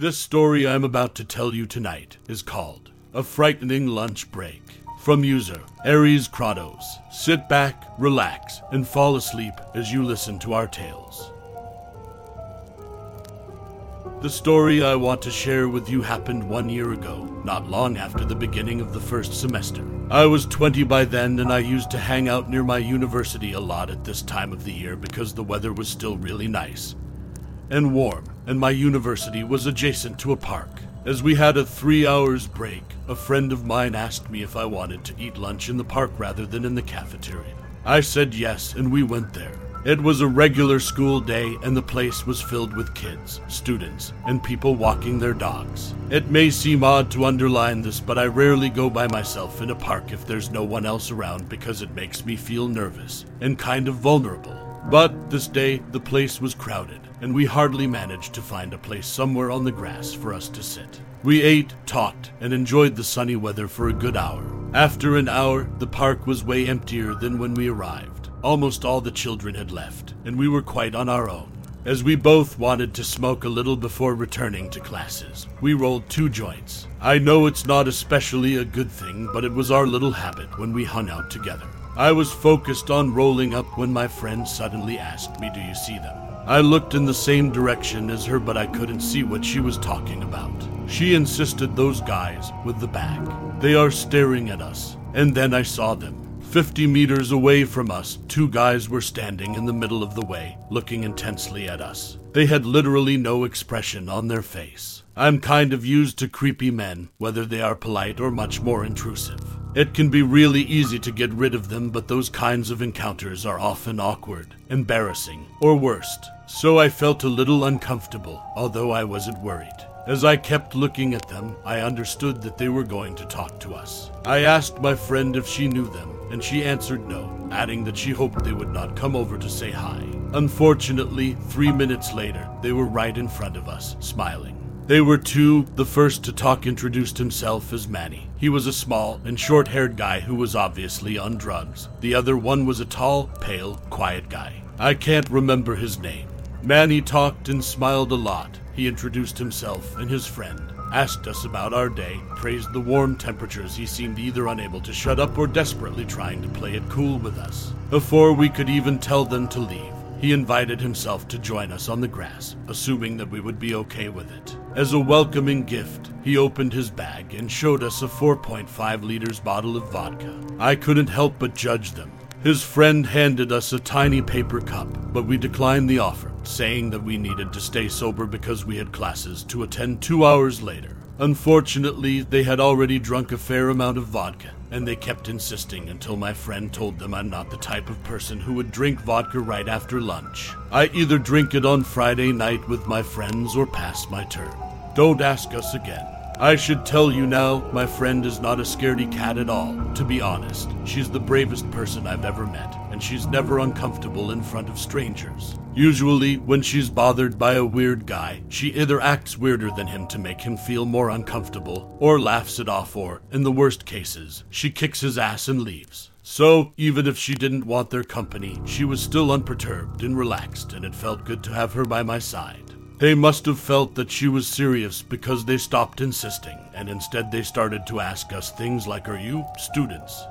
This story I'm about to tell you tonight is called A Frightening Lunch Break. From user Aries Kratos. Sit back, relax, and fall asleep as you listen to our tales. The story I want to share with you happened one year ago, not long after the beginning of the first semester. I was 20 by then, and I used to hang out near my university a lot at this time of the year because the weather was still really nice and warm, and my university was adjacent to a park. As we had a three hours break, a friend of mine asked me if I wanted to eat lunch in the park rather than in the cafeteria. I said yes, and we went there. It was a regular school day, and the place was filled with kids, students, and people walking their dogs. It may seem odd to underline this, but I rarely go by myself in a park if there's no one else around because it makes me feel nervous and kind of vulnerable. But this day, the place was crowded, and we hardly managed to find a place somewhere on the grass for us to sit. We ate, talked, and enjoyed the sunny weather for a good hour. After an hour, the park was way emptier than when we arrived. Almost all the children had left, and we were quite on our own. As we both wanted to smoke a little before returning to classes, we rolled two joints. I know it's not especially a good thing, but it was our little habit when we hung out together. I was focused on rolling up when my friend suddenly asked me, Do you see them? I looked in the same direction as her, but I couldn't see what she was talking about. She insisted those guys with the bag. They are staring at us. And then I saw them. Fifty meters away from us, two guys were standing in the middle of the way, looking intensely at us. They had literally no expression on their face. I'm kind of used to creepy men, whether they are polite or much more intrusive. It can be really easy to get rid of them, but those kinds of encounters are often awkward, embarrassing, or worst. So I felt a little uncomfortable, although I wasn't worried. As I kept looking at them, I understood that they were going to talk to us. I asked my friend if she knew them, and she answered no, adding that she hoped they would not come over to say hi. Unfortunately, three minutes later, they were right in front of us, smiling. They were two. The first to talk introduced himself as Manny. He was a small and short haired guy who was obviously on drugs. The other one was a tall, pale, quiet guy. I can't remember his name. Manny talked and smiled a lot. He introduced himself and his friend, asked us about our day, praised the warm temperatures. He seemed either unable to shut up or desperately trying to play it cool with us. Before we could even tell them to leave, he invited himself to join us on the grass, assuming that we would be okay with it. As a welcoming gift, he opened his bag and showed us a 4.5 liters bottle of vodka. I couldn't help but judge them. His friend handed us a tiny paper cup, but we declined the offer, saying that we needed to stay sober because we had classes to attend two hours later. Unfortunately, they had already drunk a fair amount of vodka, and they kept insisting until my friend told them I'm not the type of person who would drink vodka right after lunch. I either drink it on Friday night with my friends or pass my turn. Don't ask us again. I should tell you now, my friend is not a scaredy cat at all, to be honest. She's the bravest person I've ever met, and she's never uncomfortable in front of strangers. Usually, when she's bothered by a weird guy, she either acts weirder than him to make him feel more uncomfortable, or laughs it off, or, in the worst cases, she kicks his ass and leaves. So, even if she didn't want their company, she was still unperturbed and relaxed, and it felt good to have her by my side. They must have felt that she was serious because they stopped insisting, and instead they started to ask us things like, Are you students?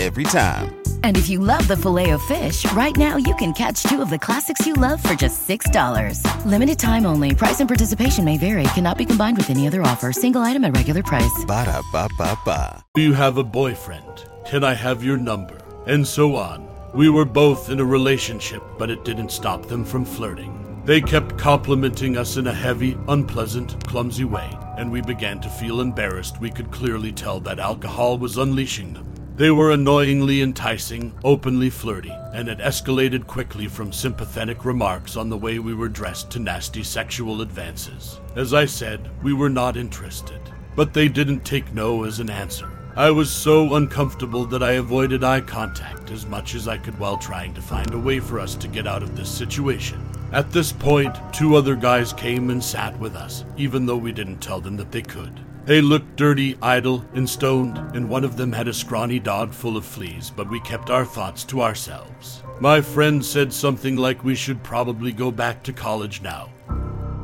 every time. And if you love the Filet-O-Fish, right now you can catch two of the classics you love for just $6. Limited time only. Price and participation may vary. Cannot be combined with any other offer. Single item at regular price. Ba da ba ba ba. Do you have a boyfriend? Can I have your number? And so on. We were both in a relationship, but it didn't stop them from flirting. They kept complimenting us in a heavy, unpleasant, clumsy way, and we began to feel embarrassed. We could clearly tell that alcohol was unleashing them. They were annoyingly enticing, openly flirty, and it escalated quickly from sympathetic remarks on the way we were dressed to nasty sexual advances. As I said, we were not interested, but they didn't take no as an answer. I was so uncomfortable that I avoided eye contact as much as I could while trying to find a way for us to get out of this situation. At this point, two other guys came and sat with us, even though we didn't tell them that they could. They looked dirty, idle, and stoned, and one of them had a scrawny dog full of fleas, but we kept our thoughts to ourselves. My friend said something like we should probably go back to college now.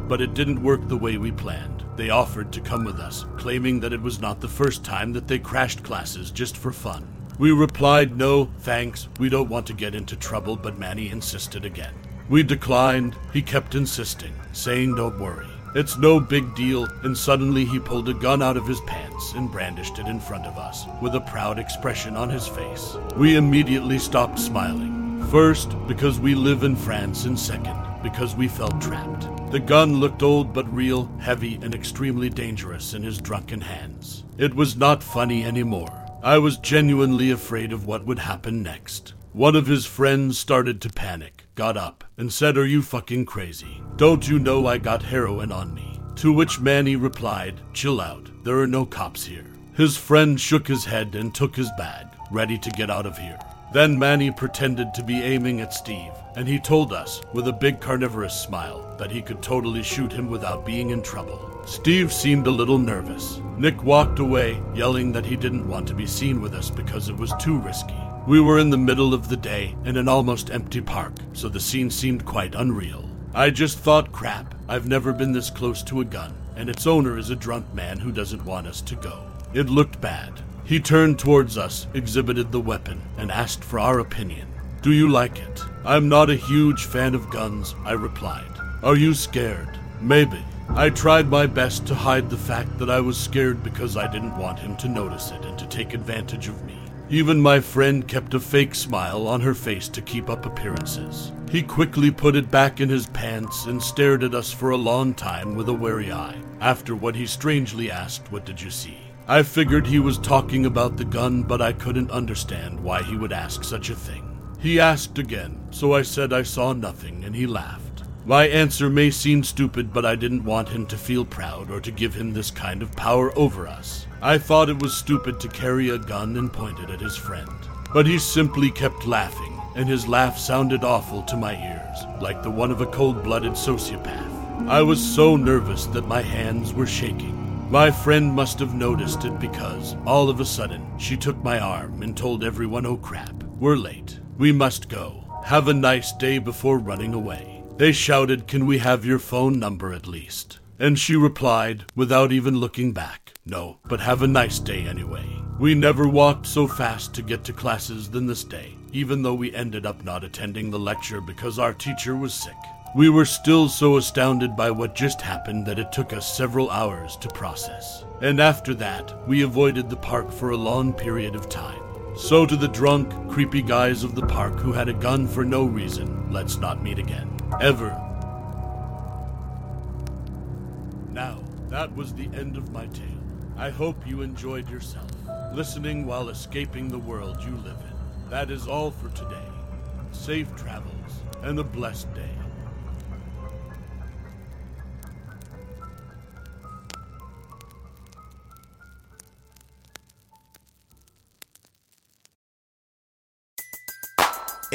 But it didn't work the way we planned. They offered to come with us, claiming that it was not the first time that they crashed classes just for fun. We replied, no, thanks, we don't want to get into trouble, but Manny insisted again. We declined. He kept insisting, saying, don't worry. It's no big deal, and suddenly he pulled a gun out of his pants and brandished it in front of us, with a proud expression on his face. We immediately stopped smiling. First, because we live in France, and second, because we felt trapped. The gun looked old but real, heavy, and extremely dangerous in his drunken hands. It was not funny anymore. I was genuinely afraid of what would happen next. One of his friends started to panic, got up, and said, Are you fucking crazy? Don't you know I got heroin on me? To which Manny replied, Chill out, there are no cops here. His friend shook his head and took his bag, ready to get out of here. Then Manny pretended to be aiming at Steve, and he told us, with a big carnivorous smile, that he could totally shoot him without being in trouble. Steve seemed a little nervous. Nick walked away, yelling that he didn't want to be seen with us because it was too risky. We were in the middle of the day in an almost empty park, so the scene seemed quite unreal. I just thought, crap, I've never been this close to a gun, and its owner is a drunk man who doesn't want us to go. It looked bad. He turned towards us, exhibited the weapon, and asked for our opinion. Do you like it? I'm not a huge fan of guns, I replied. Are you scared? Maybe. I tried my best to hide the fact that I was scared because I didn't want him to notice it and to take advantage of me. Even my friend kept a fake smile on her face to keep up appearances. He quickly put it back in his pants and stared at us for a long time with a wary eye. After what he strangely asked, What did you see? I figured he was talking about the gun, but I couldn't understand why he would ask such a thing. He asked again, so I said I saw nothing, and he laughed. My answer may seem stupid, but I didn't want him to feel proud or to give him this kind of power over us. I thought it was stupid to carry a gun and point it at his friend. But he simply kept laughing, and his laugh sounded awful to my ears, like the one of a cold blooded sociopath. I was so nervous that my hands were shaking. My friend must have noticed it because, all of a sudden, she took my arm and told everyone, Oh crap, we're late. We must go. Have a nice day before running away. They shouted, Can we have your phone number at least? And she replied, without even looking back, No, but have a nice day anyway. We never walked so fast to get to classes than this day, even though we ended up not attending the lecture because our teacher was sick. We were still so astounded by what just happened that it took us several hours to process. And after that, we avoided the park for a long period of time. So, to the drunk, creepy guys of the park who had a gun for no reason, let's not meet again. Ever. Now, that was the end of my tale. I hope you enjoyed yourself, listening while escaping the world you live in. That is all for today. Safe travels and a blessed day.